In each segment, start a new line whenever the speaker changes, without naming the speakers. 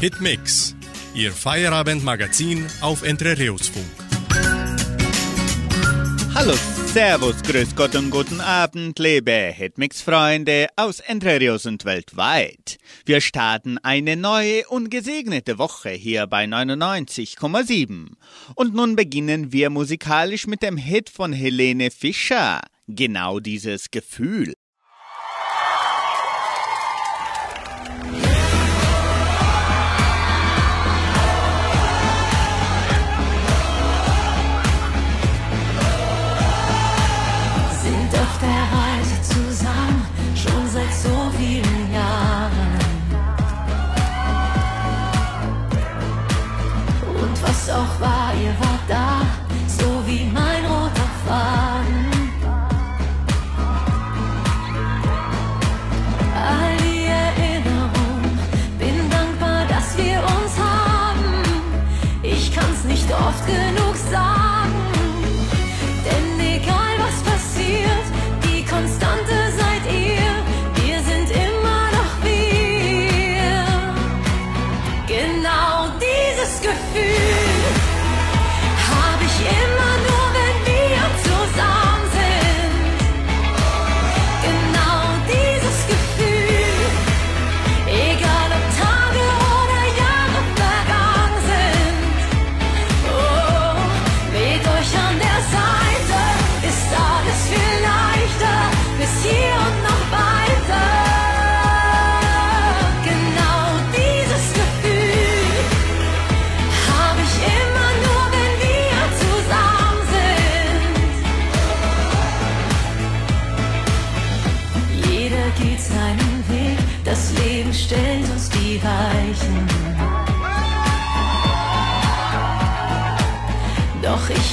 Hitmix, Ihr Feierabendmagazin auf Entrerios-Funk.
Hallo, Servus, Grüß Gott und guten Abend, liebe Hitmix-Freunde aus Entrerios und weltweit. Wir starten eine neue und gesegnete Woche hier bei 99,7. Und nun beginnen wir musikalisch mit dem Hit von Helene Fischer. Genau dieses Gefühl.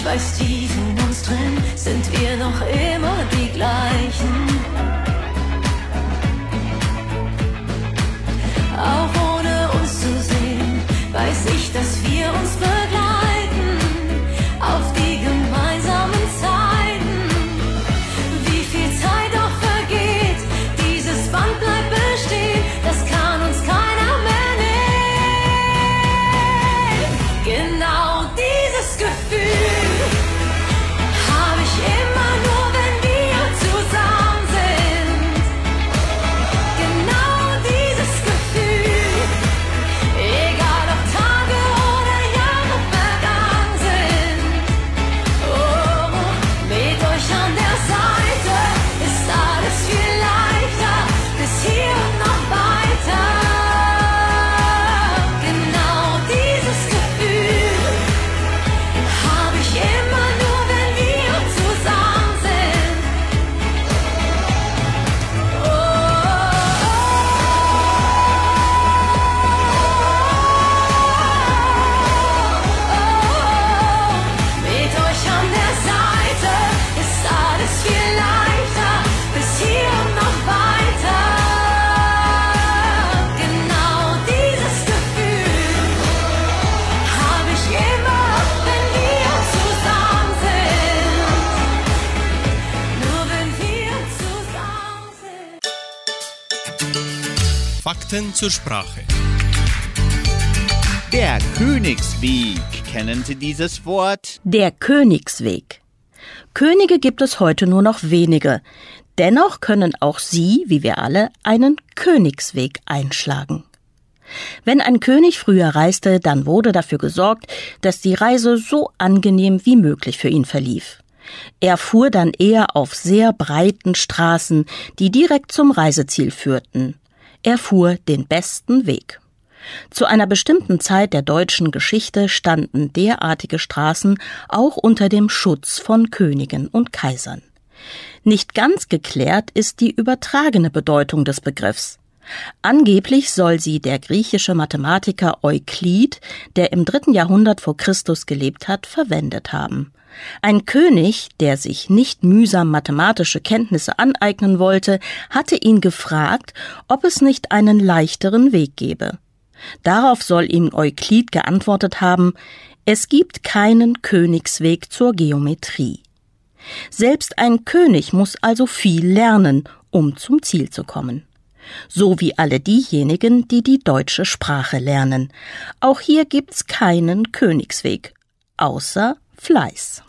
Weiß, tief in uns drin sind wir noch immer die gleichen.
Fakten zur Sprache.
Der Königsweg. Kennen Sie dieses Wort?
Der Königsweg. Könige gibt es heute nur noch wenige. Dennoch können auch Sie, wie wir alle, einen Königsweg einschlagen. Wenn ein König früher reiste, dann wurde dafür gesorgt, dass die Reise so angenehm wie möglich für ihn verlief. Er fuhr dann eher auf sehr breiten Straßen, die direkt zum Reiseziel führten. Er fuhr den besten Weg. Zu einer bestimmten Zeit der deutschen Geschichte standen derartige Straßen auch unter dem Schutz von Königen und Kaisern. Nicht ganz geklärt ist die übertragene Bedeutung des Begriffs. Angeblich soll sie der griechische Mathematiker Euklid, der im dritten Jahrhundert vor Christus gelebt hat, verwendet haben. Ein König, der sich nicht mühsam mathematische Kenntnisse aneignen wollte, hatte ihn gefragt, ob es nicht einen leichteren Weg gebe. Darauf soll ihm Euklid geantwortet haben, es gibt keinen Königsweg zur Geometrie. Selbst ein König muss also viel lernen, um zum Ziel zu kommen. So wie alle diejenigen, die die deutsche Sprache lernen. Auch hier gibt's keinen Königsweg. Außer Fleiß.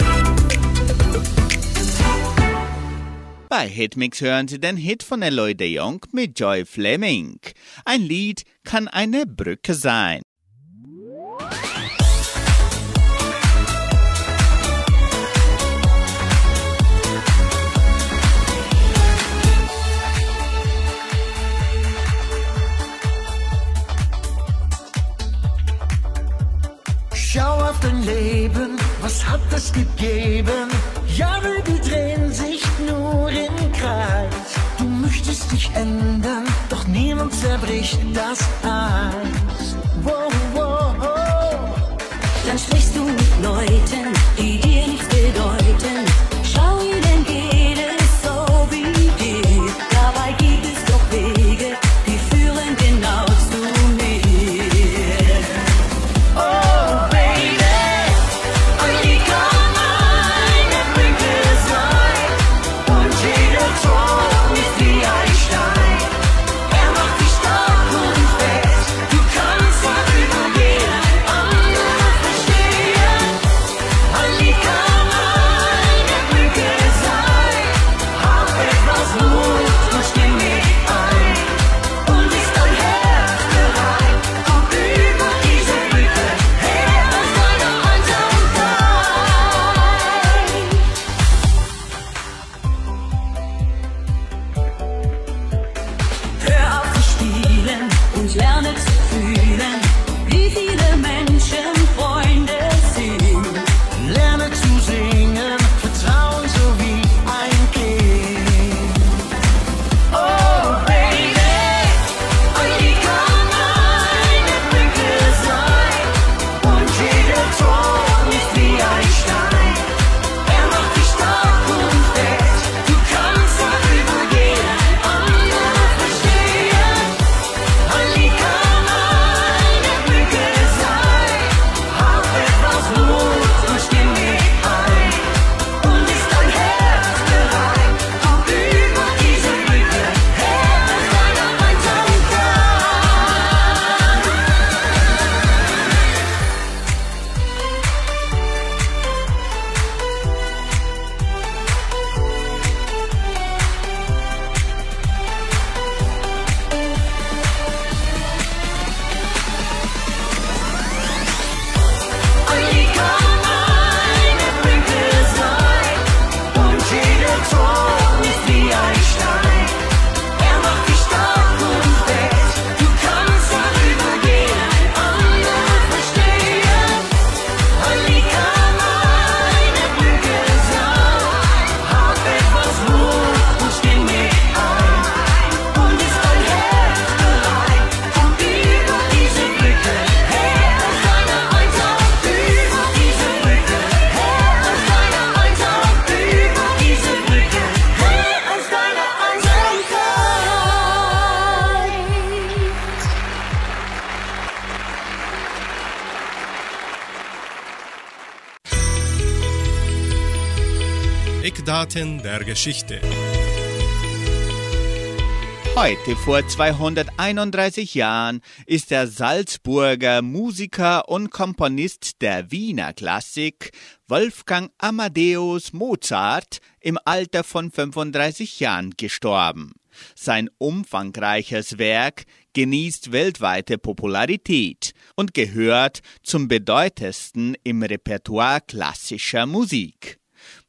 Bei Hitmix hören Sie den Hit von Eloy de Jong mit Joy Fleming. Ein Lied kann eine Brücke sein.
Schau auf dein Leben, was hat es gegeben? Jahre, die drehen sich nur im Kreis. Du möchtest dich ändern, doch niemand zerbricht das Eis. Wow, wow, wow.
Dann sprichst du mit Leuten,
Eckdaten der Geschichte.
Heute vor 231 Jahren ist der Salzburger Musiker und Komponist der Wiener Klassik Wolfgang Amadeus Mozart im Alter von 35 Jahren gestorben. Sein umfangreiches Werk genießt weltweite Popularität und gehört zum bedeutendsten im Repertoire klassischer Musik.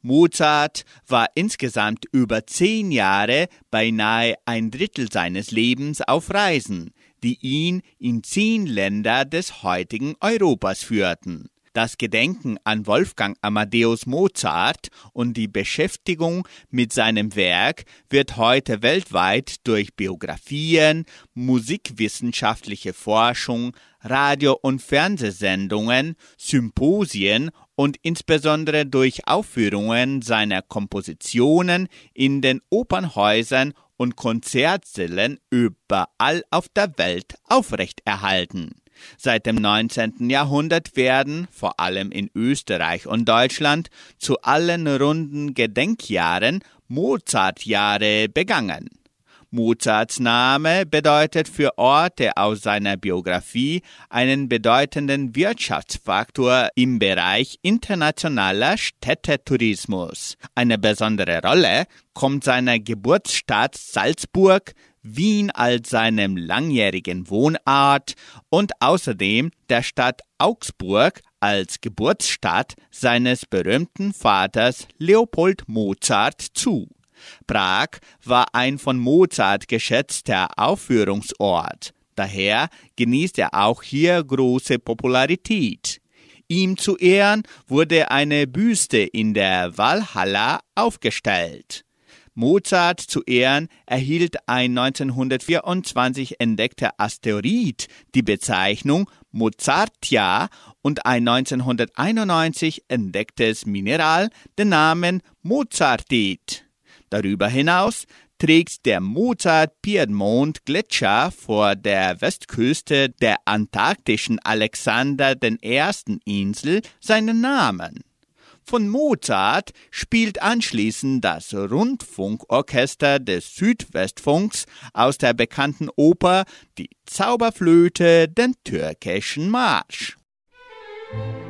Mozart war insgesamt über zehn Jahre, beinahe ein Drittel seines Lebens auf Reisen, die ihn in zehn Länder des heutigen Europas führten. Das Gedenken an Wolfgang Amadeus Mozart und die Beschäftigung mit seinem Werk wird heute weltweit durch Biografien, musikwissenschaftliche Forschung, Radio- und Fernsehsendungen, Symposien und insbesondere durch Aufführungen seiner Kompositionen in den Opernhäusern und Konzertsälen überall auf der Welt aufrechterhalten. Seit dem 19. Jahrhundert werden, vor allem in Österreich und Deutschland, zu allen runden Gedenkjahren Mozartjahre begangen. Mozarts Name bedeutet für Orte aus seiner Biografie einen bedeutenden Wirtschaftsfaktor im Bereich internationaler Städtetourismus. Eine besondere Rolle kommt seiner Geburtsstadt Salzburg, Wien als seinem langjährigen Wohnort und außerdem der Stadt Augsburg als Geburtsstadt seines berühmten Vaters Leopold Mozart zu. Prag war ein von Mozart geschätzter Aufführungsort. Daher genießt er auch hier große Popularität. Ihm zu Ehren wurde eine Büste in der Walhalla aufgestellt. Mozart zu Ehren erhielt ein 1924 entdeckter Asteroid die Bezeichnung Mozartia und ein 1991 entdecktes Mineral den Namen Mozartit. Darüber hinaus trägt der Mozart-Piedmont-Gletscher vor der Westküste der antarktischen Alexander I. Insel seinen Namen. Von Mozart spielt anschließend das Rundfunkorchester des Südwestfunks aus der bekannten Oper Die Zauberflöte den türkischen Marsch.
Einfach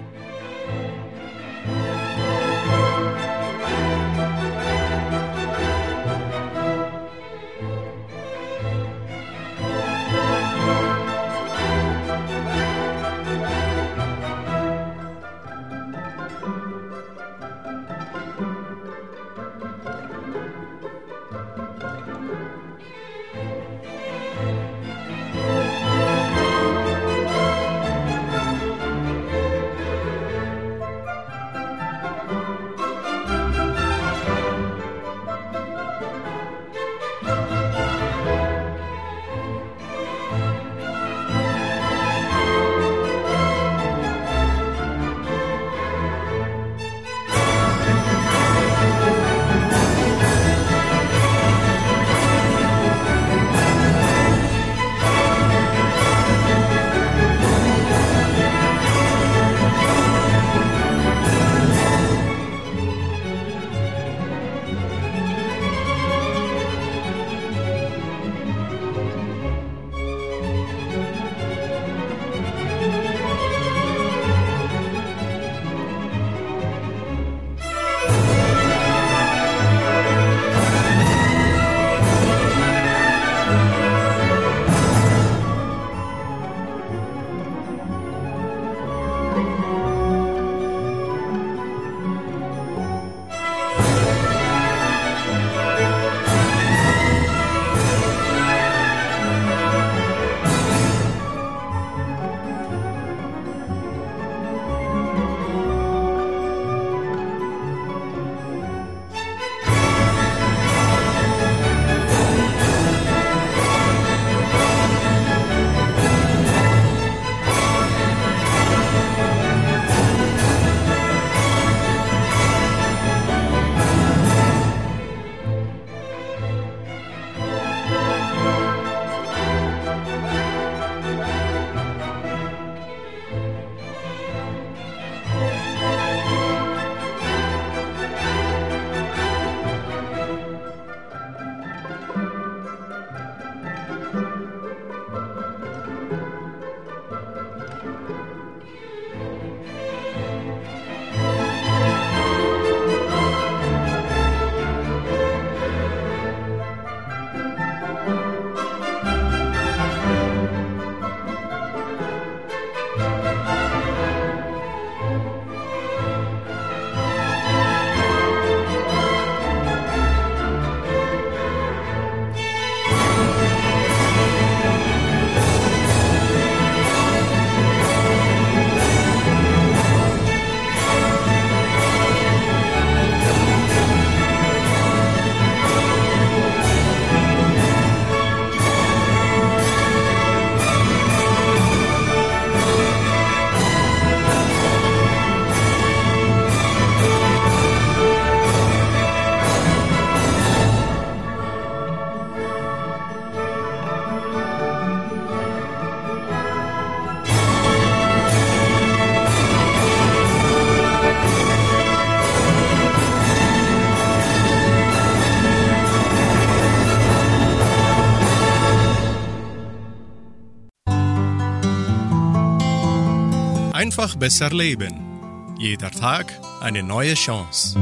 besser leben. Jeder Tag eine neue Chance.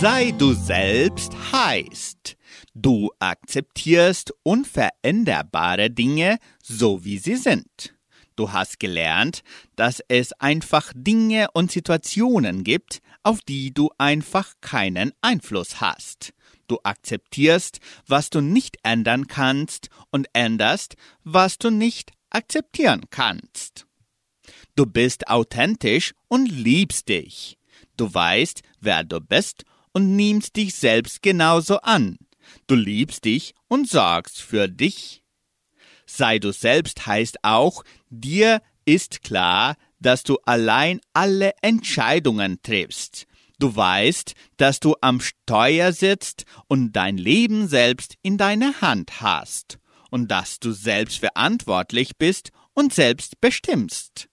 Sei du selbst heißt, du akzeptierst unveränderbare Dinge so wie sie sind. Du hast gelernt, dass es einfach Dinge und Situationen gibt, auf die du einfach keinen Einfluss hast. Du akzeptierst, was du nicht ändern kannst und änderst, was du nicht akzeptieren kannst. Du bist authentisch und liebst dich. Du weißt, wer du bist und nimmst dich selbst genauso an. Du liebst dich und sorgst für dich. Sei du selbst heißt auch, dir ist klar, dass du allein alle Entscheidungen triffst. Du weißt, dass du am Steuer sitzt und dein Leben selbst in deiner Hand hast und dass du selbst verantwortlich bist und selbst bestimmst.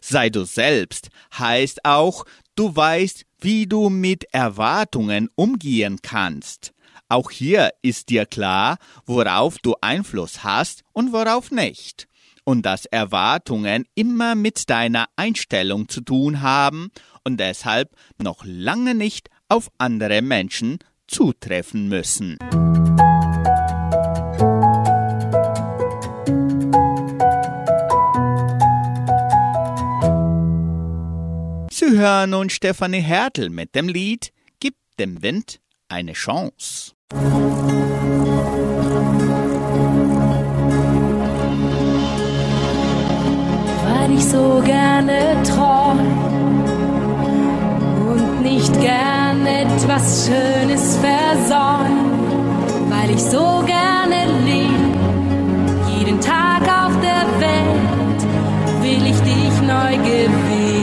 Sei du selbst heißt auch, du weißt, wie du mit Erwartungen umgehen kannst. Auch hier ist dir klar, worauf du Einfluss hast und worauf nicht. Und dass Erwartungen immer mit deiner Einstellung zu tun haben und deshalb noch lange nicht auf andere Menschen zutreffen müssen. Sie hören nun Stefanie Hertel mit dem Lied Gib dem Wind eine Chance.
weil ich so gerne träum und nicht gern etwas Schönes versäum, weil ich so gerne lebe, jeden Tag auf der Welt will ich dich neu gewinnen.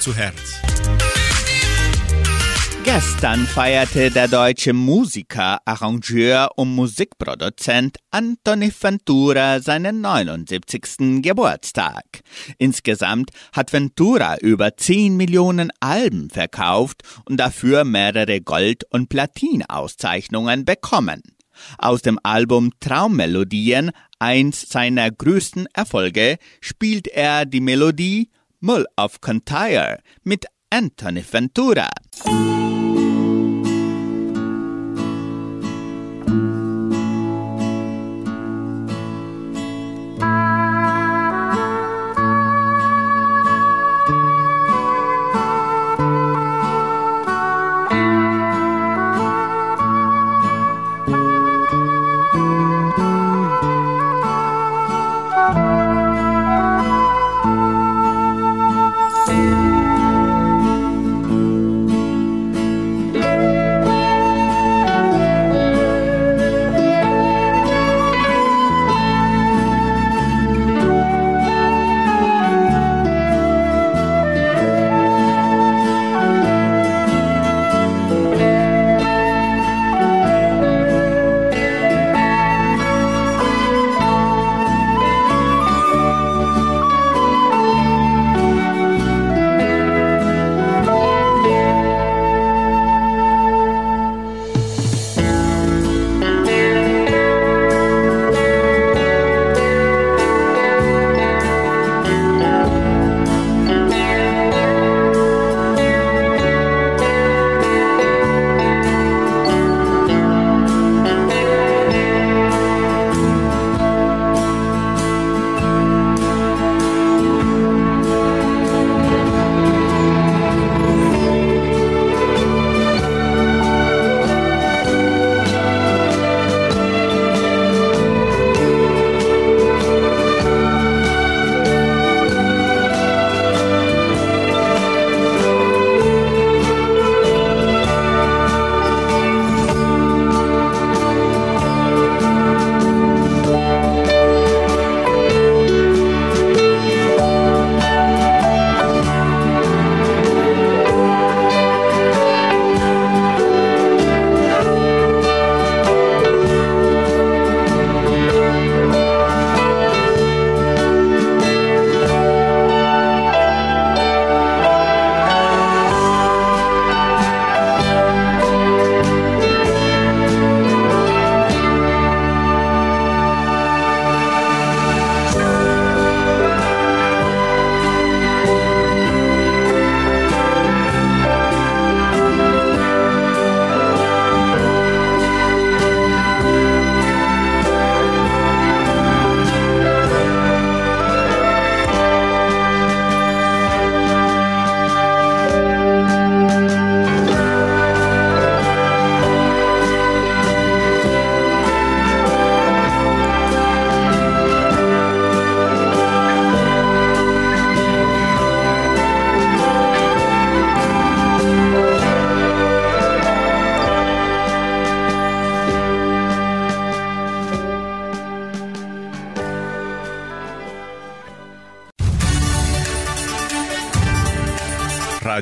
Zu
Herz.
Gestern feierte der deutsche Musiker, Arrangeur und Musikproduzent Anthony Ventura seinen 79. Geburtstag. Insgesamt hat Ventura über 10 Millionen Alben verkauft und dafür mehrere Gold- und Platinauszeichnungen bekommen. Aus dem Album Traummelodien, eins seiner größten Erfolge, spielt er die Melodie Mull of Kintyre mit Anthony Ventura.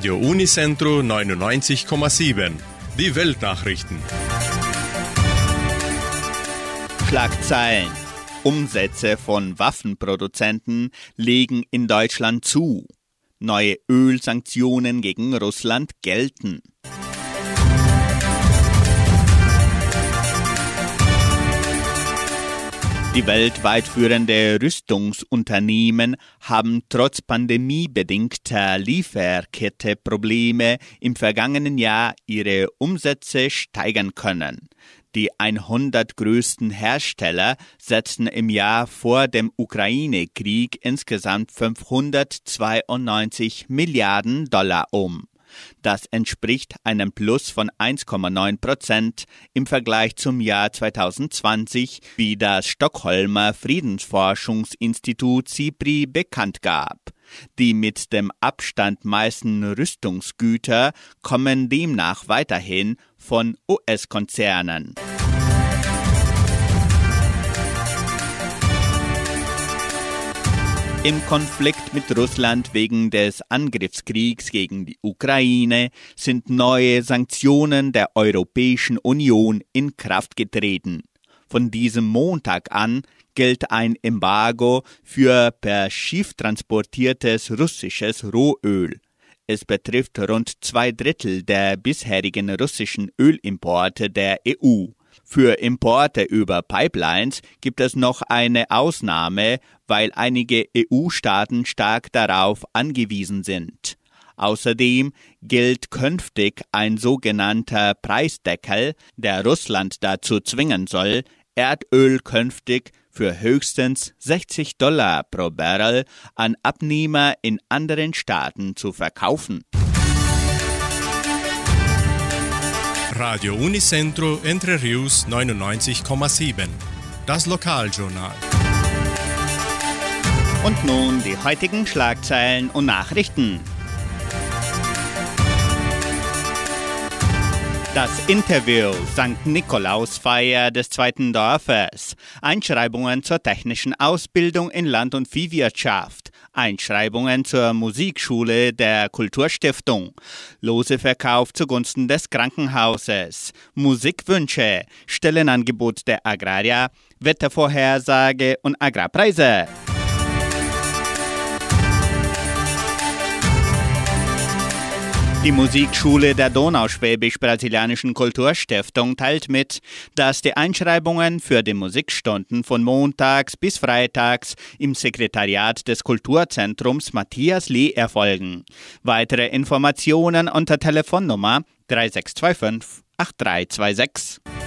Radio Unicentro 99,7. Die Weltnachrichten.
Schlagzeilen. Umsätze von Waffenproduzenten legen in Deutschland zu. Neue Ölsanktionen gegen Russland gelten. Die weltweit führende Rüstungsunternehmen haben trotz pandemiebedingter Lieferketteprobleme im vergangenen Jahr ihre Umsätze steigern können. Die 100 größten Hersteller setzten im Jahr vor dem Ukraine-Krieg insgesamt 592 Milliarden Dollar um. Das entspricht einem Plus von 1,9 Prozent im Vergleich zum Jahr 2020, wie das Stockholmer Friedensforschungsinstitut SIPRI bekannt gab. Die mit dem Abstand meisten Rüstungsgüter kommen demnach weiterhin von US-Konzernen. Im Konflikt mit Russland wegen des Angriffskriegs gegen die Ukraine sind neue Sanktionen der Europäischen Union in Kraft getreten. Von diesem Montag an gilt ein Embargo für per Schiff transportiertes russisches Rohöl. Es betrifft rund zwei Drittel der bisherigen russischen Ölimporte der EU. Für Importe über Pipelines gibt es noch eine Ausnahme, weil einige EU-Staaten stark darauf angewiesen sind. Außerdem gilt künftig ein sogenannter Preisdeckel, der Russland dazu zwingen soll, Erdöl künftig für höchstens 60 Dollar pro Barrel an Abnehmer in anderen Staaten zu verkaufen.
Radio Unicentro Entre Rius 99,7. Das Lokaljournal.
Und nun die heutigen Schlagzeilen und Nachrichten. Das Interview St. Nikolausfeier des zweiten Dorfes. Einschreibungen zur technischen Ausbildung in Land- und Viehwirtschaft. Einschreibungen zur Musikschule der Kulturstiftung, Loseverkauf zugunsten des Krankenhauses, Musikwünsche, Stellenangebot der Agraria, Wettervorhersage und Agrarpreise. Die Musikschule der Donauschwäbisch-Brasilianischen Kulturstiftung teilt mit, dass die Einschreibungen für die Musikstunden von montags bis freitags im Sekretariat des Kulturzentrums Matthias Lee erfolgen. Weitere Informationen unter Telefonnummer 3625 8326.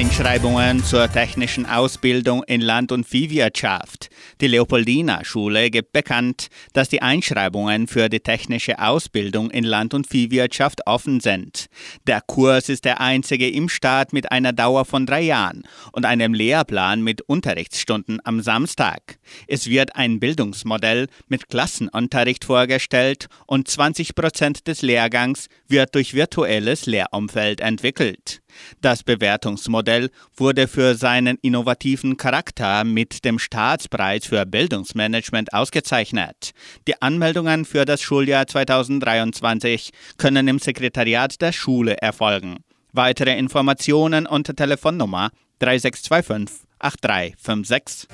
Einschreibungen zur technischen Ausbildung in Land- und Viehwirtschaft. Die Leopoldina-Schule gibt bekannt, dass die Einschreibungen für die technische Ausbildung in Land- und Viehwirtschaft offen sind. Der Kurs ist der einzige im Staat mit einer Dauer von drei Jahren und einem Lehrplan mit Unterrichtsstunden am Samstag. Es wird ein Bildungsmodell mit Klassenunterricht vorgestellt und 20 Prozent des Lehrgangs wird durch virtuelles Lehrumfeld entwickelt. Das Bewertungsmodell wurde für seinen innovativen Charakter mit dem Staatspreis für Bildungsmanagement ausgezeichnet. Die Anmeldungen für das Schuljahr 2023 können im Sekretariat der Schule erfolgen. Weitere Informationen unter Telefonnummer 3625 8356.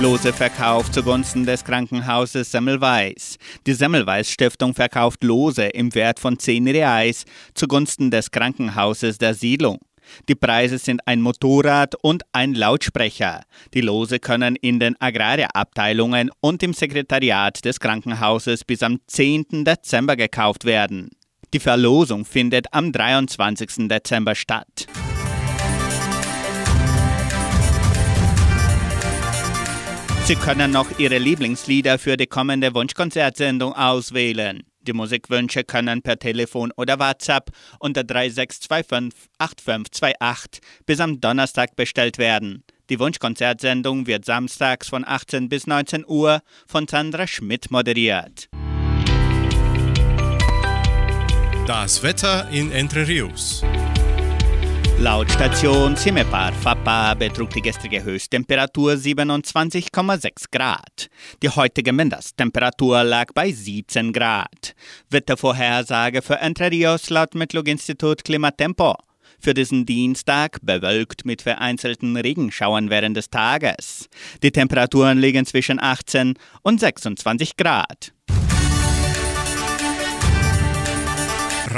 Lose Verkauf zugunsten des Krankenhauses Semmelweis. Die Semmelweis Stiftung verkauft Lose im Wert von 10 Reais zugunsten des Krankenhauses der Siedlung. Die Preise sind ein Motorrad und ein Lautsprecher. Die Lose können in den Agrarabteilungen und im Sekretariat des Krankenhauses bis am 10. Dezember gekauft werden. Die Verlosung findet am 23. Dezember statt. Sie können noch Ihre Lieblingslieder für die kommende Wunschkonzertsendung auswählen. Die Musikwünsche können per Telefon oder WhatsApp unter 3625 8528 bis am Donnerstag bestellt werden. Die Wunschkonzertsendung wird samstags von 18 bis 19 Uhr von Sandra Schmidt moderiert.
Das Wetter in Entre Rius.
Laut Station Cimepar Fapa betrug die gestrige Höchsttemperatur 27,6 Grad. Die heutige Mindesttemperatur lag bei 17 Grad. Wettervorhersage für Entre Rios laut Metlog-Institut Klimatempo. Für diesen Dienstag bewölkt mit vereinzelten Regenschauern während des Tages. Die Temperaturen liegen zwischen 18 und 26 Grad.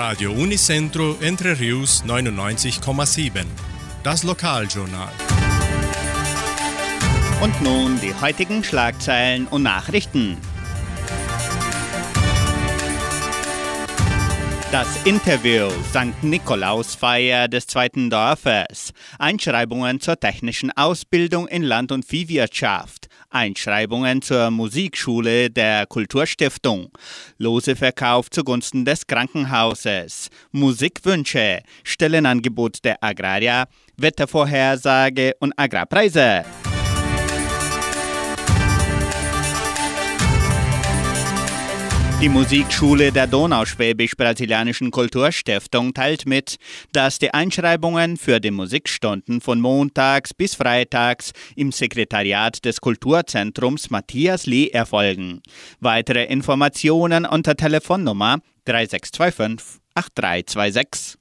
Radio Unicentro Entre Rius 99,7. Das Lokaljournal.
Und nun die heutigen Schlagzeilen und Nachrichten. Das Interview St. Nikolausfeier des zweiten Dorfes. Einschreibungen zur technischen Ausbildung in Land- und Viehwirtschaft. Einschreibungen zur Musikschule der Kulturstiftung. Loseverkauf zugunsten des Krankenhauses. Musikwünsche. Stellenangebot der Agraria. Wettervorhersage und Agrarpreise. Die Musikschule der Donauschwäbisch-Brasilianischen Kulturstiftung teilt mit, dass die Einschreibungen für die Musikstunden von montags bis freitags im Sekretariat des Kulturzentrums Matthias Lee erfolgen. Weitere Informationen unter Telefonnummer 3625 8326.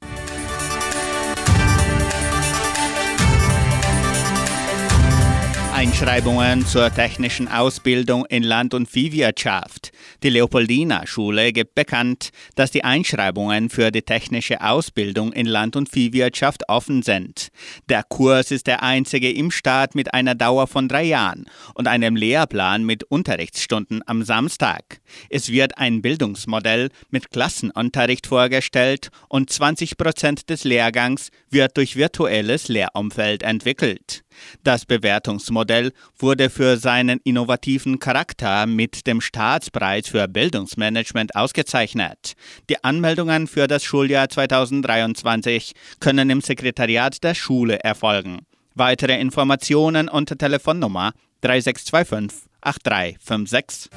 Einschreibungen zur technischen Ausbildung in Land- und Viehwirtschaft. Die Leopoldina-Schule gibt bekannt, dass die Einschreibungen für die technische Ausbildung in Land- und Viehwirtschaft offen sind. Der Kurs ist der einzige im Staat mit einer Dauer von drei Jahren und einem Lehrplan mit Unterrichtsstunden am Samstag. Es wird ein Bildungsmodell mit Klassenunterricht vorgestellt und 20 Prozent des Lehrgangs wird durch virtuelles Lehrumfeld entwickelt. Das Bewertungsmodell wurde für seinen innovativen Charakter mit dem Staatspreis für Bildungsmanagement ausgezeichnet. Die Anmeldungen für das Schuljahr 2023 können im Sekretariat der Schule erfolgen. Weitere Informationen unter Telefonnummer 3625 8356.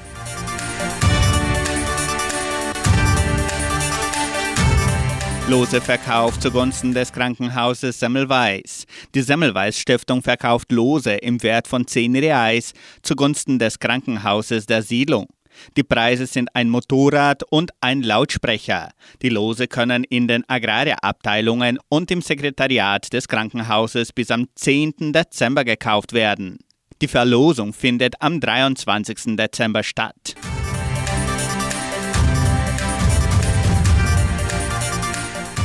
Loseverkauf zugunsten des Krankenhauses Semmelweis. Die Semmelweis Stiftung verkauft Lose im Wert von 10 Reais zugunsten des Krankenhauses der Siedlung. Die Preise sind ein Motorrad und ein Lautsprecher. Die Lose können in den Agrarabteilungen und im Sekretariat des Krankenhauses bis am 10. Dezember gekauft werden. Die Verlosung findet am 23. Dezember statt.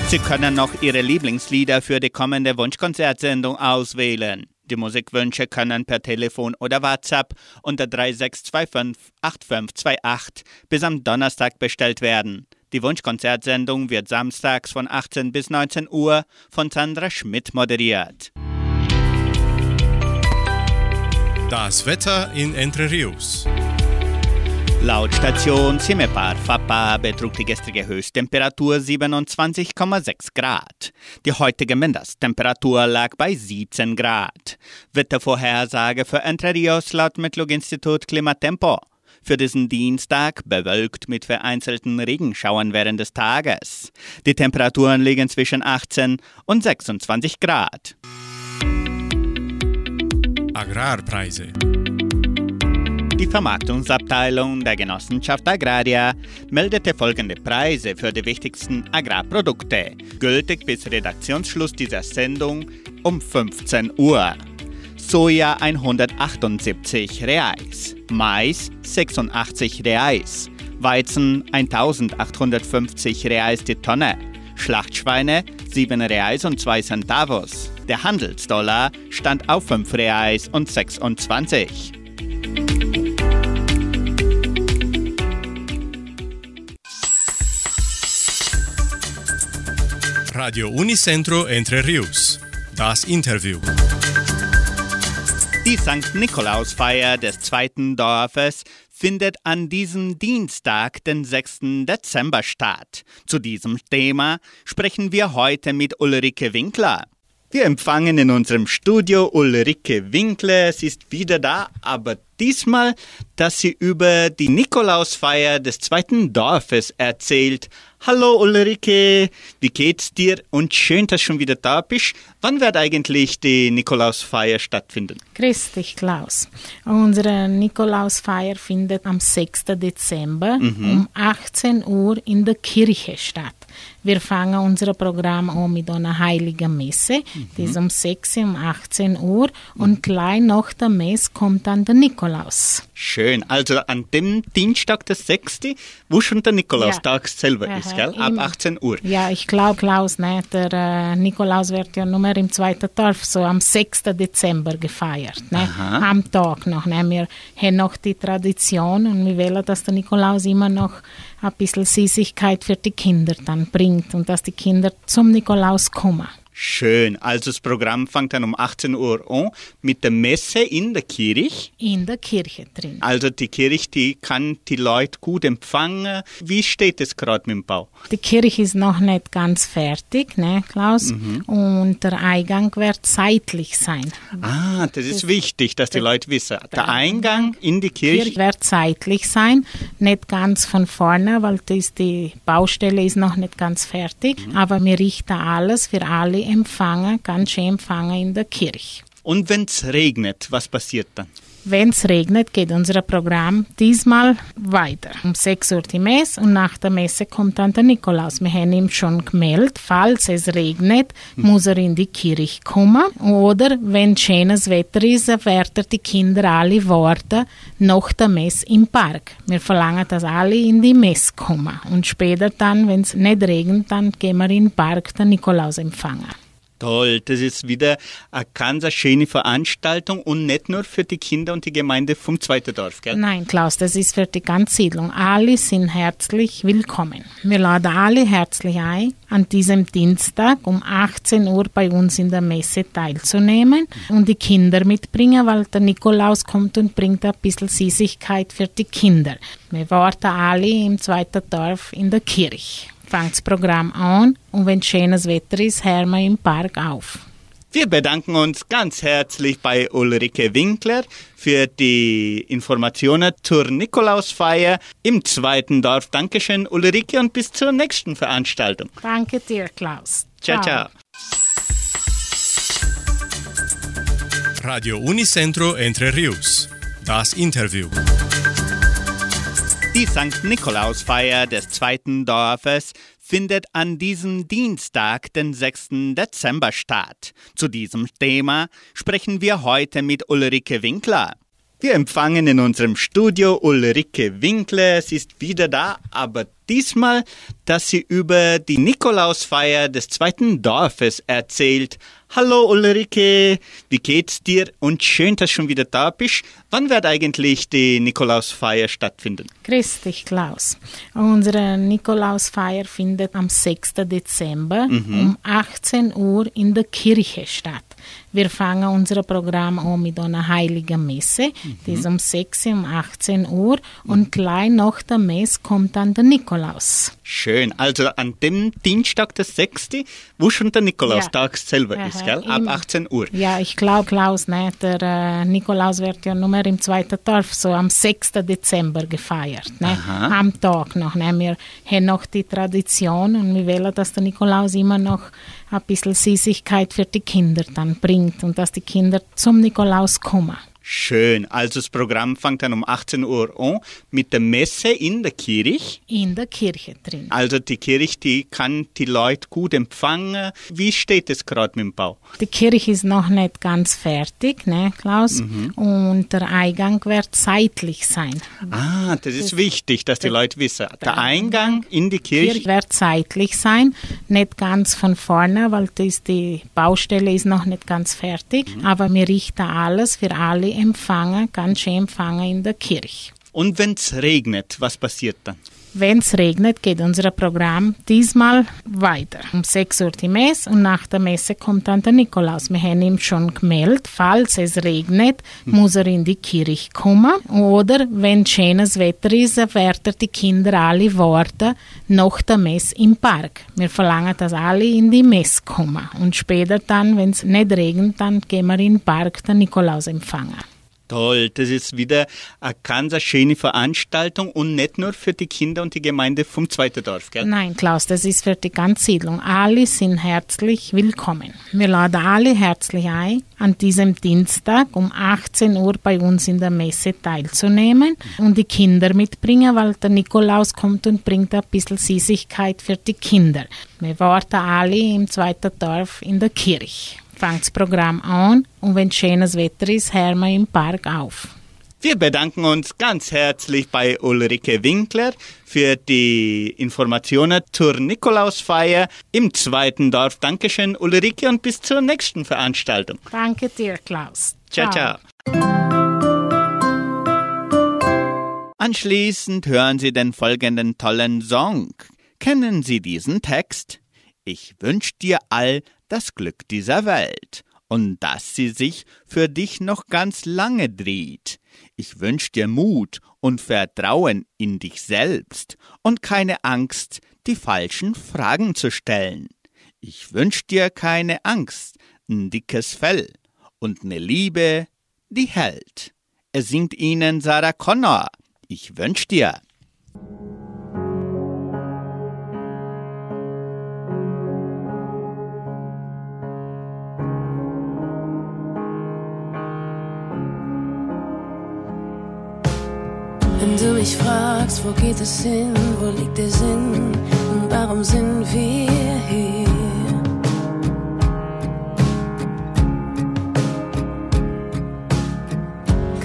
Sie können noch Ihre Lieblingslieder für die kommende Wunschkonzertsendung auswählen. Die Musikwünsche können per Telefon oder WhatsApp unter 3625 8528 bis am Donnerstag bestellt werden. Die Wunschkonzertsendung wird samstags von 18 bis 19 Uhr von Sandra Schmidt moderiert.
Das Wetter in Entre Rios.
Laut Station Cimepar Fapa betrug die gestrige Höchsttemperatur 27,6 Grad. Die heutige Mindesttemperatur lag bei 17 Grad. Wettervorhersage für Entre Rios laut Metlog-Institut Klimatempo. Für diesen Dienstag bewölkt mit vereinzelten Regenschauern während des Tages. Die Temperaturen liegen zwischen 18 und 26 Grad.
Agrarpreise.
Die Vermarktungsabteilung der Genossenschaft Agraria meldete folgende Preise für die wichtigsten Agrarprodukte, gültig bis Redaktionsschluss dieser Sendung um 15 Uhr. Soja 178 Reais, Mais 86 Reais, Weizen 1850 Reais die Tonne, Schlachtschweine 7 Reais und 2 Centavos. Der Handelsdollar stand auf 5 Reais und 26.
Radio Unicentro Entre Rios. Das Interview.
Die St. Nikolausfeier des zweiten Dorfes findet an diesem Dienstag, den 6. Dezember statt. Zu diesem Thema sprechen wir heute mit Ulrike Winkler. Wir empfangen in unserem Studio Ulrike Winkler. Sie ist wieder da, aber diesmal, dass sie über die Nikolausfeier des zweiten Dorfes erzählt. Hallo Ulrike, wie geht's dir? Und schön, dass du schon wieder da bist. Wann wird eigentlich die Nikolausfeier stattfinden?
Grüß dich, Klaus. Unsere Nikolausfeier findet am 6. Dezember um 18 Uhr in der Kirche statt. Wir fangen unser Programm an mit einer heiligen Messe. Die ist um 6 Uhr, um 18 Uhr. Und gleich nach der Messe kommt dann der Nikolaus.
Schön. Also an dem Dienstag, der 6., wo schon der Nikolaustag selber
Aha,
ist, gell? Ab
immer.
18 Uhr.
Ja, ich glaube, Klaus, ne, der äh, Nikolaus wird ja nur im zweiten Dorf, so am 6. Dezember gefeiert. Ne?
Aha.
Am Tag noch. Ne? Wir haben noch die Tradition und wir wollen, dass der Nikolaus immer noch ein bisschen Süßigkeit für die Kinder dann bringt und dass die Kinder zum Nikolaus kommen.
Schön. Also das Programm fängt dann um 18 Uhr an mit der Messe in der Kirche.
In der Kirche drin.
Also die Kirche, die kann die Leute gut empfangen. Wie steht es gerade mit dem Bau?
Die Kirche ist noch nicht ganz fertig, ne, Klaus? Und der Eingang wird seitlich sein.
Ah, das ist wichtig, dass die Leute wissen. Der Eingang in
die Kirche
Kirche.
wird seitlich sein, nicht ganz von vorne, weil das die Baustelle ist noch nicht ganz fertig. Aber wir richten alles für alle Empfänger, ganz schön Empfänger in der Kirche.
Und wenn es regnet, was passiert dann?
Wenn es regnet, geht unser Programm diesmal weiter. Um 6 Uhr die Messe und nach der Messe kommt dann der Nikolaus. Wir haben ihm schon gemeldet, falls es regnet, muss er in die Kirche kommen. Oder wenn schönes Wetter ist, werden die Kinder alle warten nach der Messe im Park. Wir verlangen, dass alle in die Messe kommen. Und später dann, wenn es nicht regnet, dann gehen wir in den Park den Nikolaus empfangen.
Toll, das ist wieder eine ganz schöne Veranstaltung und nicht nur für die Kinder und die Gemeinde vom zweiten Dorf, gell?
Nein, Klaus, das ist für die ganze Siedlung. Alle sind herzlich willkommen. Wir laden alle herzlich ein, an diesem Dienstag um 18 Uhr bei uns in der Messe teilzunehmen und die Kinder mitbringen, weil der Nikolaus kommt und bringt ein bisschen Süßigkeit für die Kinder. Wir warten alle im zweiten Dorf in der Kirche. Fangt das Programm an und wenn schönes Wetter ist, hören wir im Park auf.
Wir bedanken uns ganz herzlich bei Ulrike Winkler für die Informationen zur Nikolausfeier im zweiten Dorf. Dankeschön, Ulrike, und bis zur nächsten Veranstaltung.
Danke dir, Klaus.
Ciao, ciao.
Radio Unicentro Entre Rius. Das Interview.
Die St. Nikolausfeier des zweiten Dorfes findet an diesem Dienstag, den 6. Dezember statt. Zu diesem Thema sprechen wir heute mit Ulrike Winkler. Wir empfangen in unserem Studio Ulrike Winkler. Sie ist wieder da, aber diesmal, dass sie über die Nikolausfeier des zweiten Dorfes erzählt. Hallo Ulrike, wie geht's dir? Und schön, dass du schon wieder da bist. Wann wird eigentlich die Nikolausfeier stattfinden?
Grüß dich, Klaus. Unsere Nikolausfeier findet am 6. Dezember um 18 Uhr in der Kirche statt. Wir fangen unser Programm an mit einer heiligen Messe. Die ist um 6 Uhr, um 18 Uhr. Und gleich nach der Messe kommt dann der Nikolaus.
Schön. Also an dem Dienstag, der 6., wo schon der Nikolaustag selber
Aha,
ist, gell? Ab
im-
18 Uhr.
Ja, ich glaube, Klaus, ne, der äh, Nikolaus wird ja nur im zweiten Dorf, so am 6. Dezember gefeiert. Ne,
Aha.
am Tag noch. Ne, wir haben noch die Tradition und wir wollen, dass der Nikolaus immer noch ein bisschen Süßigkeit für die Kinder dann bringt und dass die Kinder zum Nikolaus kommen.
Schön. Also das Programm fängt dann um 18 Uhr an mit der Messe in der Kirche.
In der Kirche drin.
Also die Kirche, die kann die Leute gut empfangen. Wie steht es gerade mit dem Bau?
Die Kirche ist noch nicht ganz fertig, ne, Klaus? Und der Eingang wird seitlich sein.
Ah, das ist wichtig, dass die Leute wissen. Der Eingang in die Kirche.
Kirche wird seitlich sein, nicht ganz von vorne, weil das die Baustelle ist noch nicht ganz fertig, aber wir richten alles für alle Empfänger, ganz schön Empfänger in der Kirche.
Und wenn es regnet, was passiert dann?
Wenn es regnet, geht unser Programm diesmal weiter. Um 6 Uhr die Messe und nach der Messe kommt dann der Nikolaus. Wir haben ihm schon gemeldet, falls es regnet, muss er in die Kirche kommen. Oder wenn schönes Wetter ist, werden die Kinder alle warten nach der Messe im Park. Wir verlangen, dass alle in die Messe kommen. Und später dann, wenn es nicht regnet, dann gehen wir in den Park den Nikolaus empfangen.
Toll, das ist wieder eine ganz schöne Veranstaltung und nicht nur für die Kinder und die Gemeinde vom zweiten Dorf, gell?
Nein, Klaus, das ist für die ganze Siedlung. Alle sind herzlich willkommen. Wir laden alle herzlich ein, an diesem Dienstag um 18 Uhr bei uns in der Messe teilzunehmen und die Kinder mitbringen, weil der Nikolaus kommt und bringt ein bisschen Süßigkeit für die Kinder. Wir warten alle im zweiten Dorf in der Kirche. Fangt das Programm an und wenn schönes Wetter ist, hören wir im Park auf.
Wir bedanken uns ganz herzlich bei Ulrike Winkler für die Informationen zur Nikolausfeier im zweiten Dorf. Dankeschön, Ulrike, und bis zur nächsten Veranstaltung.
Danke dir, Klaus.
Ciao, ciao. Anschließend hören Sie den folgenden tollen Song. Kennen Sie diesen Text? Ich wünsch dir all das Glück dieser Welt und dass sie sich für dich noch ganz lange dreht. Ich wünsch dir Mut und Vertrauen in dich selbst und keine Angst, die falschen Fragen zu stellen. Ich wünsch dir keine Angst, ein dickes Fell und ne Liebe, die hält. Es singt ihnen Sarah Connor. Ich wünsch dir.
Fragst, wo geht es hin, wo liegt der Sinn und warum sind wir hier?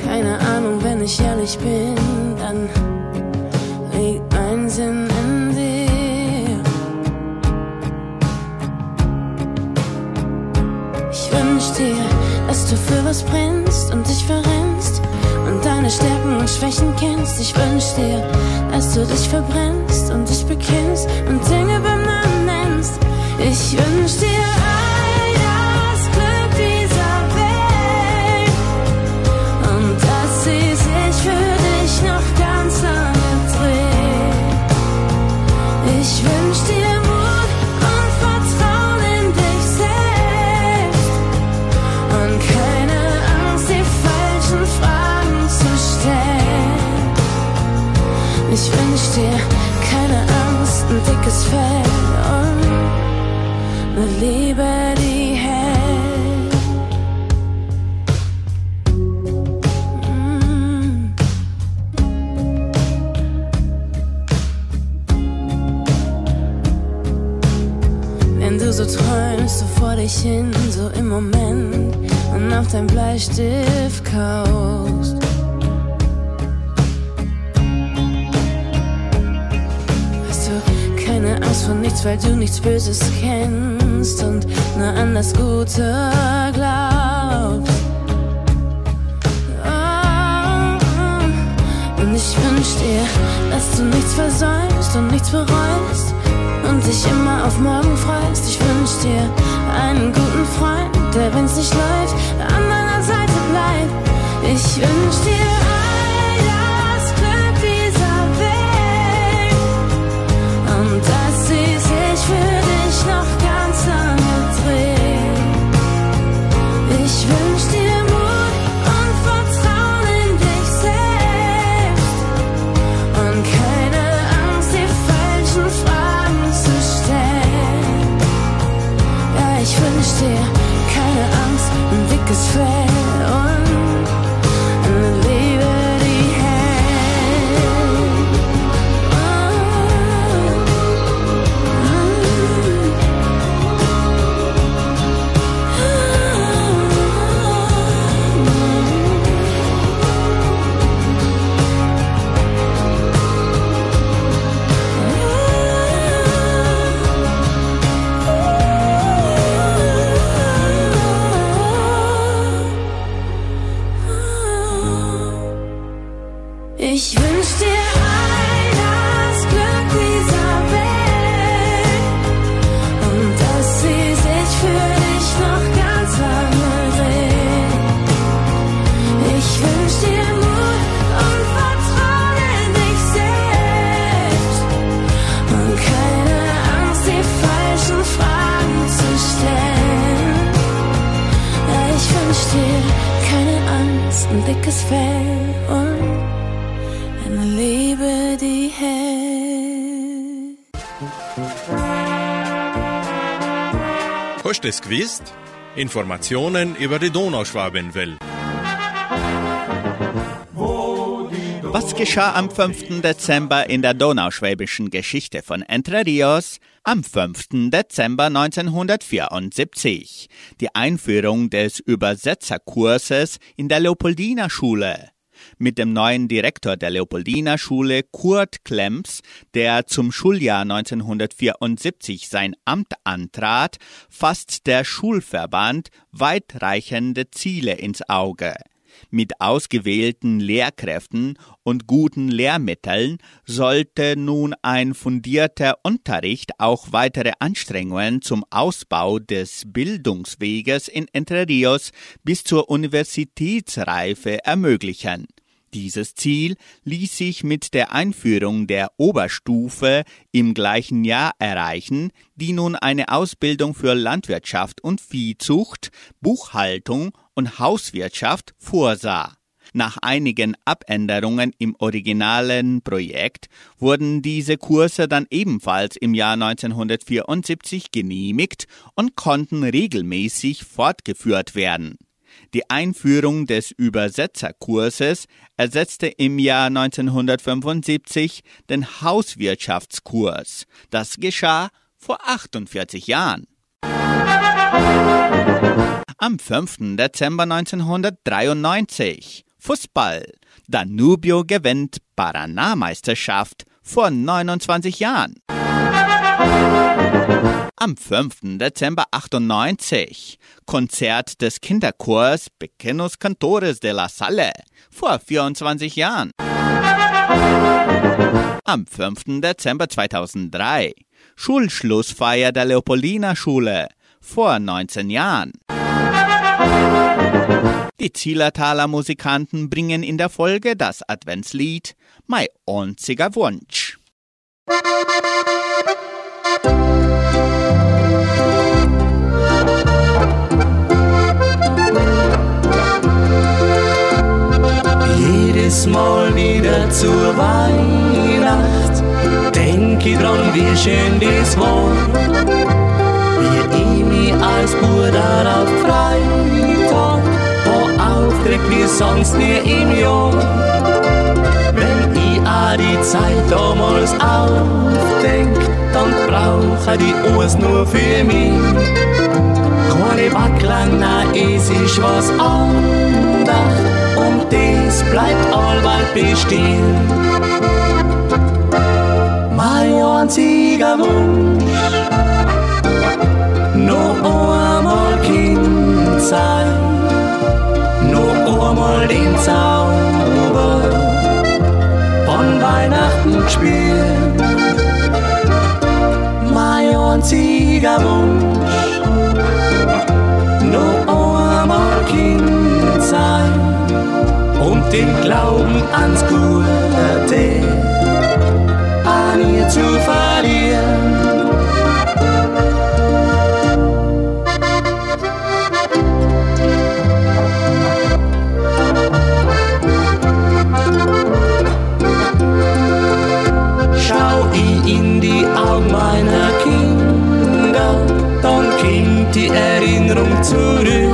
Keine Ahnung, wenn ich ehrlich bin, dann liegt mein Sinn in dir. Ich wünsch dir, dass du für was brennst und dich verrennst deine Stärken und Schwächen kennst. Ich wünsch dir, dass du dich verbrennst und dich bekennst und Dinge beim Namen nennst. Ich wünsch dir eine Liebe, die hält. Mm. Wenn du so träumst, so vor dich hin, so im Moment und auf dein Bleistift kaust. Hast du keine Angst vor nichts, weil du nichts Böses kennst und nur an das Gute glaubst. Oh, und ich wünsch dir, dass du nichts versäumst und nichts bereust und dich immer auf morgen freust. Ich wünsch dir einen guten Freund, der, wenn's nicht läuft, an deiner Seite bleibt. Ich wünsch dir all das Glück dieser Welt und dass sie sich für dich noch Dickes Fell und eine Liebe, die hält.
Hast du es gewusst? Informationen über die Donauschwabenwelle.
Was geschah am 5. Dezember in der donauschwäbischen Geschichte von Entre Rios? Am 5. Dezember 1974. Die Einführung des Übersetzerkurses in der Leopoldiner Schule. Mit dem neuen Direktor der Leopoldiner Schule, Kurt Klemms, der zum Schuljahr 1974 sein Amt antrat, fasst der Schulverband weitreichende Ziele ins Auge. Mit ausgewählten Lehrkräften und guten Lehrmitteln sollte nun ein fundierter Unterricht auch weitere Anstrengungen zum Ausbau des Bildungsweges in Entre Rios bis zur Universitätsreife ermöglichen. Dieses Ziel ließ sich mit der Einführung der Oberstufe im gleichen Jahr erreichen, die nun eine Ausbildung für Landwirtschaft und Viehzucht, Buchhaltung und Hauswirtschaft vorsah. Nach einigen Abänderungen im originalen Projekt wurden diese Kurse dann ebenfalls im Jahr 1974 genehmigt und konnten regelmäßig fortgeführt werden. Die Einführung des Übersetzerkurses ersetzte im Jahr 1975 den Hauswirtschaftskurs. Das geschah vor 48 Jahren. Am 5. Dezember 1993 Fußball. Danubio gewinnt Paraná-Meisterschaft vor 29 Jahren. Am 5. Dezember 98 Konzert des Kinderchors Pequenos Cantores de la Salle vor 24 Jahren. Am 5. Dezember 2003 Schulschlussfeier der Leopoldina Schule vor 19 Jahren. Die Zielertaler Musikanten bringen in der Folge das Adventslied Mein einziger Wunsch.
Jedes Mal wieder zur Weihnacht denk ich dran, wie schön das war. Wie ich mich als Bruder auf Freitag aufgeregt wie sonst nie im Jahr. Wenn ich an die Zeit damals aufdenk, dann brauche ich alles nur für mich. Keine Backlein, nein, es ist was anderes und das bleibt allweit bestehen. Mein einziger Wunsch, noch einmal Kind sein, einmal den Zauber von Weihnachten spüren. Mein einziger Wunsch, noch einmal Kind sein und den Glauben ans Gute an ihr zu verlieren. Erinnerung zurück.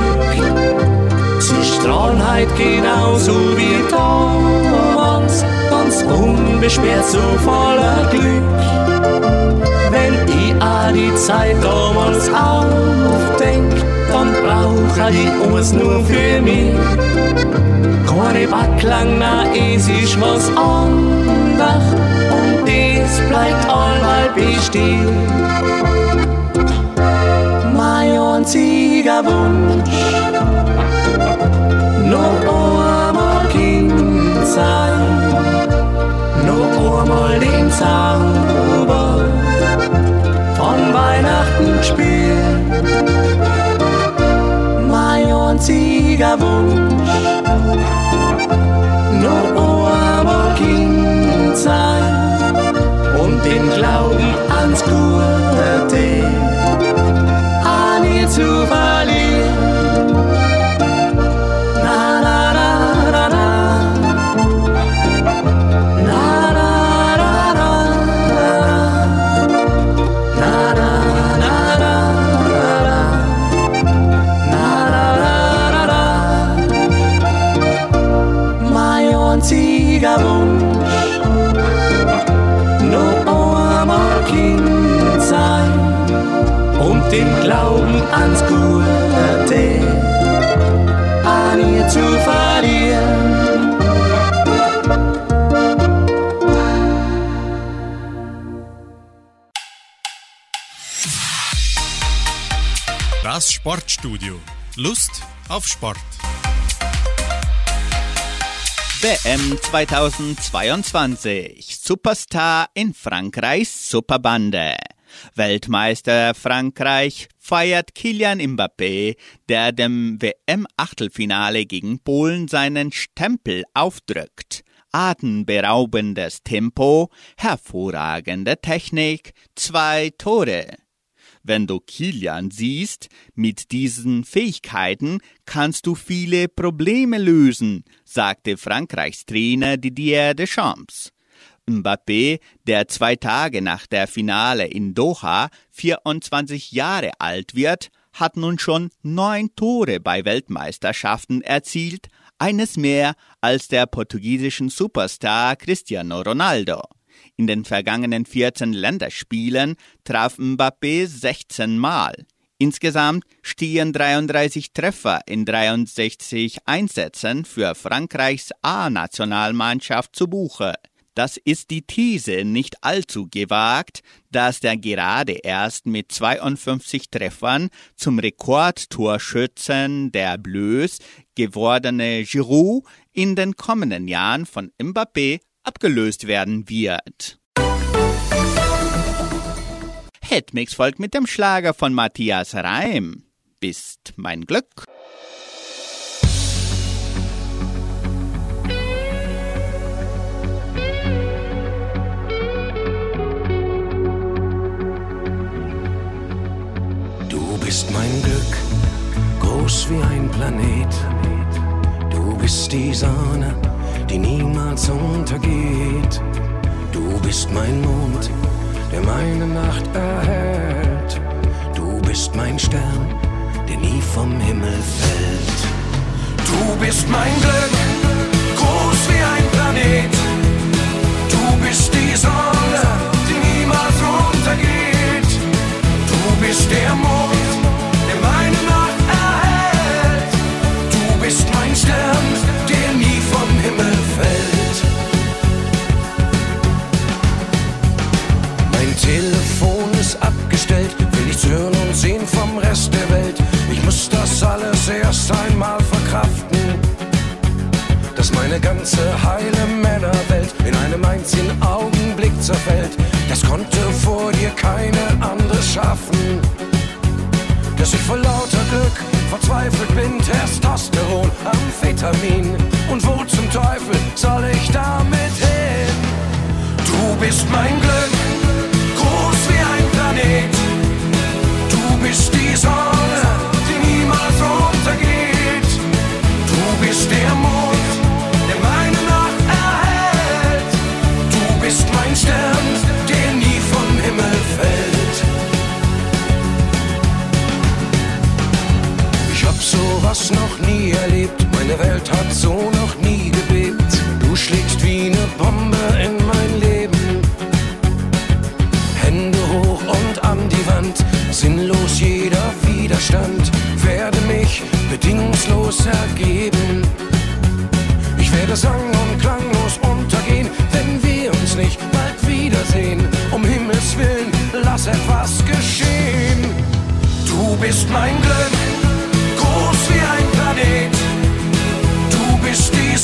Sie strahlen halt genauso wie damals, ganz unbeschwert, so voller Glück. Wenn ich an die Zeit damals aufdenk, dann brauche ich alles nur für mich. Keine Backlang, na, es ist was anderes und das bleibt allmal bestehen. Mein einziger Wunsch, noch einmal Kind sein, noch einmal den Zauber von Weihnachten spüren. Mein einziger Wunsch, noch einmal Kind sein ans Gute an ihr zu verlieren.
Das Sportstudio. Lust auf Sport.
WM 2022. Superstar in Frankreichs Superbande. Weltmeister Frankreich feiert Kilian Mbappé, der dem WM-Achtelfinale gegen Polen seinen Stempel aufdrückt. Atemberaubendes Tempo, hervorragende Technik, zwei Tore. Wenn du Kilian siehst, mit diesen Fähigkeiten kannst du viele Probleme lösen, sagte Frankreichs Trainer Didier Deschamps. Mbappé, der zwei Tage nach der Finale in Doha 24 Jahre alt wird, hat nun schon neun Tore bei Weltmeisterschaften erzielt, eines mehr als der portugiesischen Superstar Cristiano Ronaldo. In den vergangenen 14 Länderspielen traf Mbappé 16 Mal. Insgesamt stehen 33 Treffer in 63 Einsätzen für Frankreichs A-Nationalmannschaft zu Buche. Das ist die These nicht allzu gewagt, dass der gerade erst mit 52 Treffern zum Rekordtorschützen der Bleus gewordene Giroud in den kommenden Jahren von Mbappé abgelöst werden wird. Hitmix folgt mit dem Schlager von Matthias Reim. Bist mein Glück.
Bist mein Glück, groß wie ein Planet. Du bist die Sonne, die niemals untergeht. Du bist mein Mond, der meine Nacht erhält. Du bist mein Stern, der nie vom Himmel fällt. Du bist mein Glück, ganze heile Männerwelt in einem einzigen Augenblick zerfällt. Das konnte vor dir keine andere schaffen. Dass ich vor lauter Glück verzweifelt bin, Testosteron, Amphetamin. Und wo zum Teufel soll ich damit hin? Du bist mein Glück, noch nie erlebt, meine Welt hat so noch nie gebebt. Du schlägst wie eine Bombe in mein Leben. Hände hoch und an die Wand, sinnlos jeder Widerstand, werde mich bedingungslos ergeben. Ich werde sang- und klanglos untergehen, wenn wir uns nicht bald wiedersehen. Um Himmels Willen, lass etwas geschehen. Du bist mein Glück, Planet. Du bist die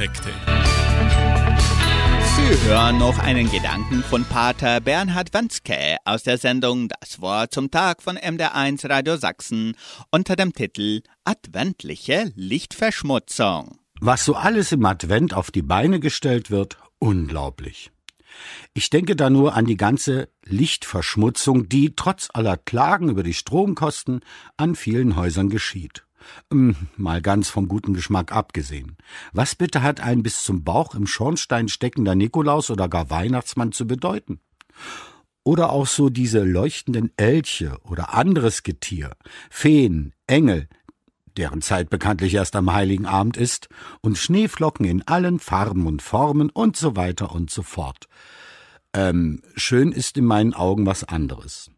Lebensaspekte.
Sie hören noch einen Gedanken von Pater Bernhard Wanzke aus der Sendung Das Wort zum Tag von MDR1 Radio Sachsen unter dem Titel Adventliche Lichtverschmutzung.
Was so alles im Advent auf die Beine gestellt wird, unglaublich. Ich denke da nur an die ganze Lichtverschmutzung, die trotz aller Klagen über die Stromkosten an vielen Häusern geschieht. Ähm, mal ganz vom guten Geschmack abgesehen. Was bitte hat ein bis zum Bauch im Schornstein steckender Nikolaus oder gar Weihnachtsmann zu bedeuten? Oder auch so diese leuchtenden Elche oder anderes Getier, Feen, Engel, deren Zeit bekanntlich erst am heiligen Abend ist, und Schneeflocken in allen Farben und Formen und so weiter und so fort. Ähm, schön ist in meinen Augen was anderes.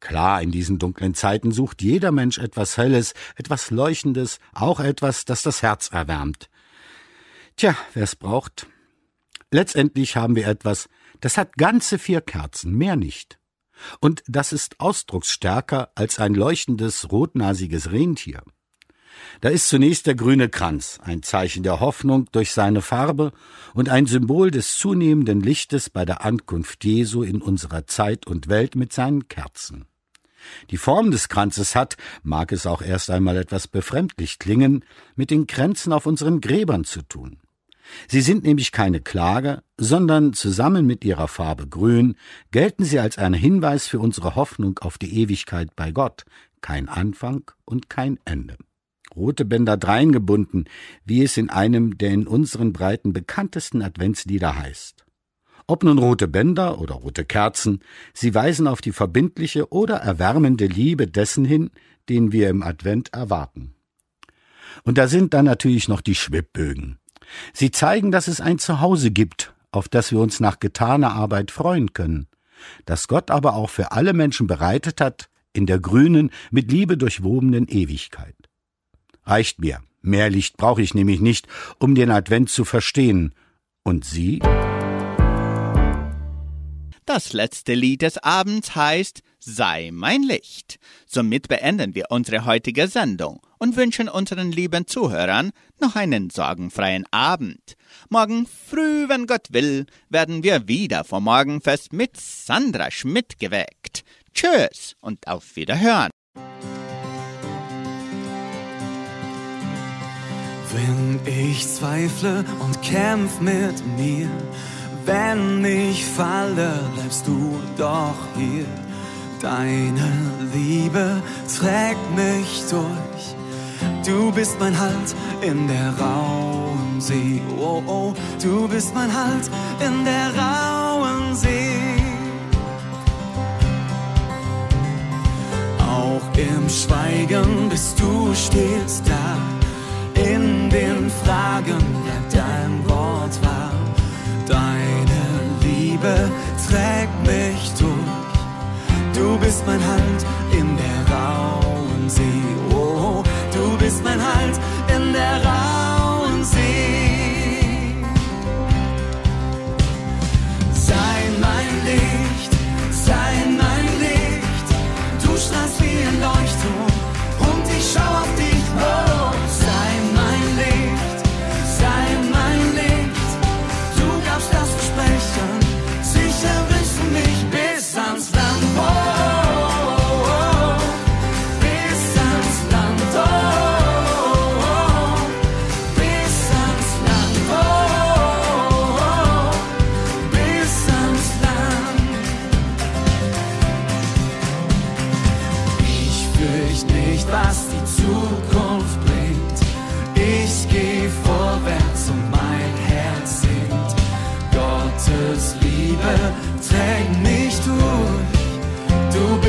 Klar, in diesen dunklen Zeiten sucht jeder Mensch etwas Helles, etwas Leuchtendes, auch etwas, das das Herz erwärmt. Tja, wer's braucht. Letztendlich haben wir etwas, das hat ganze vier Kerzen, mehr nicht. Und das ist ausdrucksstärker als ein leuchtendes, rotnasiges Rentier. Da ist zunächst der grüne Kranz, ein Zeichen der Hoffnung durch seine Farbe und ein Symbol des zunehmenden Lichtes bei der Ankunft Jesu in unserer Zeit und Welt mit seinen Kerzen. Die Form des Kranzes hat, mag es auch erst einmal etwas befremdlich klingen, mit den Kränzen auf unseren Gräbern zu tun. Sie sind nämlich keine Klage, sondern zusammen mit ihrer Farbe grün gelten sie als ein Hinweis für unsere Hoffnung auf die Ewigkeit bei Gott, kein Anfang und kein Ende. Rote Bänder dreingebunden, wie es in einem der in unseren Breiten bekanntesten Adventslieder heißt. Ob nun rote Bänder oder rote Kerzen, sie weisen auf die verbindliche oder erwärmende Liebe dessen hin, den wir im Advent erwarten. Und da sind dann natürlich noch die Schwibbögen. Sie zeigen, dass es ein Zuhause gibt, auf das wir uns nach getaner Arbeit freuen können, das Gott aber auch für alle Menschen bereitet hat, in der grünen, mit Liebe durchwobenen Ewigkeit. Reicht mir. Mehr Licht brauche ich nämlich nicht, um den Advent zu verstehen. Und Sie?
Das letzte Lied des Abends heißt Sei mein Licht. Somit beenden wir unsere heutige Sendung und wünschen unseren lieben Zuhörern noch einen sorgenfreien Abend. Morgen früh, wenn Gott will, werden wir wieder vom Morgenfest mit Sandra Schmidt geweckt. Tschüss und auf Wiederhören.
Wenn ich zweifle und kämpf mit mir, wenn ich falle, bleibst du doch hier. Deine Liebe trägt mich durch. Du bist mein Halt in der rauen See. Oh, oh, du bist mein Halt in der rauen See. Auch im Schweigen bist du stets da. In den Fragen bleibt dein. Deine Liebe trägt mich durch. Du bist mein Halt in der rauen See. Oh, du bist mein Halt in der rauen See. Sei mein Licht, sei mein Licht. Du strahlst wie ein Leuchtturm und ich schau auf dich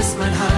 Gottes Liebe